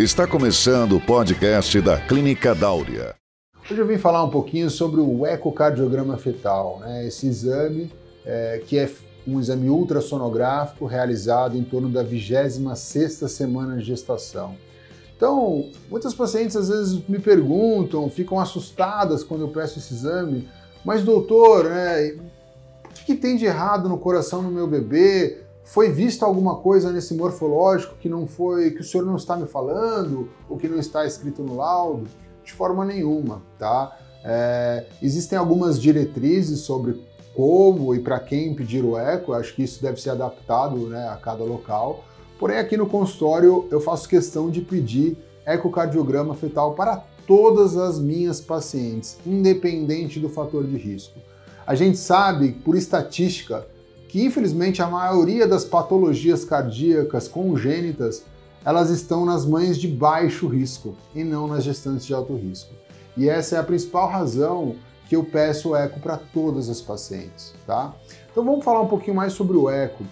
Está começando o podcast da Clínica Dáurea. Hoje eu vim falar um pouquinho sobre o ecocardiograma fetal, né? esse exame é, que é um exame ultrassonográfico realizado em torno da 26ª semana de gestação. Então, muitas pacientes às vezes me perguntam, ficam assustadas quando eu peço esse exame, mas doutor, né, o que, que tem de errado no coração do meu bebê? Foi vista alguma coisa nesse morfológico que não foi, que o senhor não está me falando, ou que não está escrito no laudo? De forma nenhuma, tá? É, existem algumas diretrizes sobre como e para quem pedir o eco, acho que isso deve ser adaptado né, a cada local. Porém, aqui no consultório eu faço questão de pedir ecocardiograma fetal para todas as minhas pacientes, independente do fator de risco. A gente sabe, por estatística, que infelizmente a maioria das patologias cardíacas congênitas elas estão nas mães de baixo risco e não nas gestantes de alto risco. E essa é a principal razão que eu peço o eco para todas as pacientes, tá? Então vamos falar um pouquinho mais sobre o eco.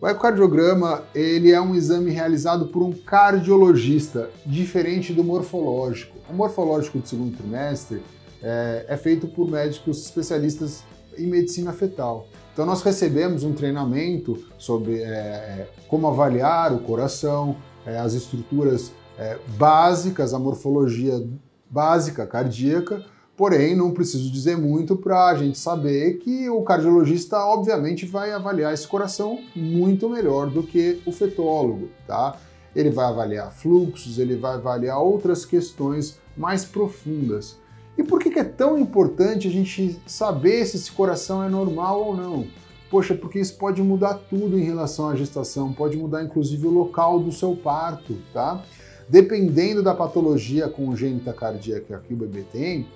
O ecocardiograma ele é um exame realizado por um cardiologista, diferente do morfológico. O morfológico do segundo trimestre é, é feito por médicos especialistas em medicina fetal. Então, nós recebemos um treinamento sobre é, como avaliar o coração, é, as estruturas é, básicas, a morfologia básica cardíaca, porém, não preciso dizer muito para a gente saber que o cardiologista, obviamente, vai avaliar esse coração muito melhor do que o fetólogo, tá? Ele vai avaliar fluxos, ele vai avaliar outras questões mais profundas. E por que é tão importante a gente saber se esse coração é normal ou não? Poxa, porque isso pode mudar tudo em relação à gestação, pode mudar inclusive o local do seu parto, tá? Dependendo da patologia congênita cardíaca que o bebê tem,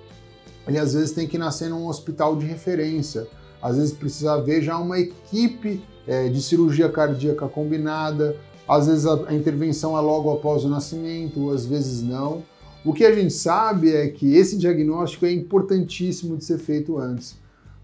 ele às vezes tem que nascer num hospital de referência, às vezes precisa haver já uma equipe é, de cirurgia cardíaca combinada, às vezes a, a intervenção é logo após o nascimento, às vezes não. O que a gente sabe é que esse diagnóstico é importantíssimo de ser feito antes.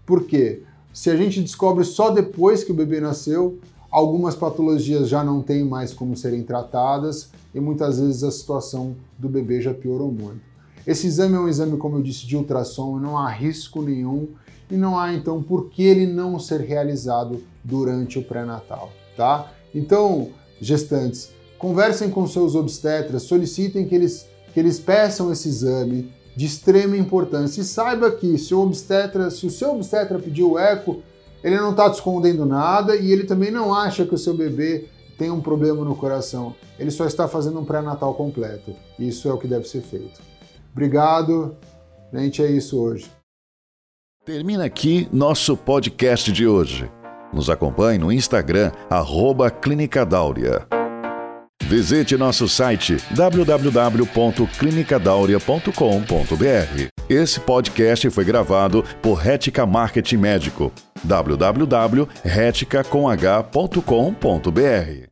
Por quê? Se a gente descobre só depois que o bebê nasceu, algumas patologias já não têm mais como serem tratadas e muitas vezes a situação do bebê já piorou muito. Esse exame é um exame, como eu disse, de ultrassom, não há risco nenhum e não há então por que ele não ser realizado durante o pré-natal, tá? Então, gestantes, conversem com seus obstetras, solicitem que eles que eles peçam esse exame de extrema importância. E saiba que se o obstetra, se o seu obstetra pediu o eco, ele não está escondendo nada e ele também não acha que o seu bebê tem um problema no coração. Ele só está fazendo um pré-natal completo. Isso é o que deve ser feito. Obrigado. Gente, é isso hoje. Termina aqui nosso podcast de hoje. Nos acompanhe no Instagram, arroba Clínica Dáurea. Visite nosso site www.clinicadauria.com.br. Esse podcast foi gravado por Rética Marketing Médico. www.retica.com.br